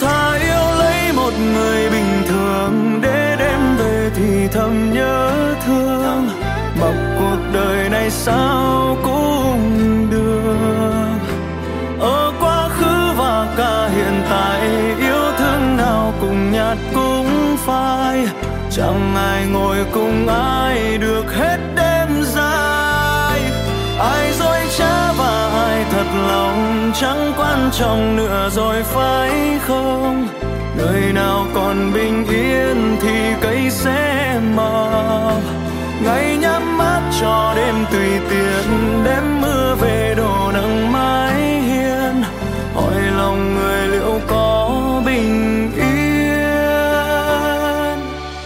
Tha yêu lấy một người bình thường để đêm về thì thầm nhớ thương. Mặc cuộc đời này sao cũng được. Ở quá khứ và cả hiện tại, yêu thương nào cùng nhạt cũng phai. Chẳng ai ngồi cùng ai. Chẳng quan trọng nữa rồi phải không? Nơi nào còn bình yên thì cây sẽ mọc. Ngày nhắm mắt cho đêm tùy tiện, đêm mưa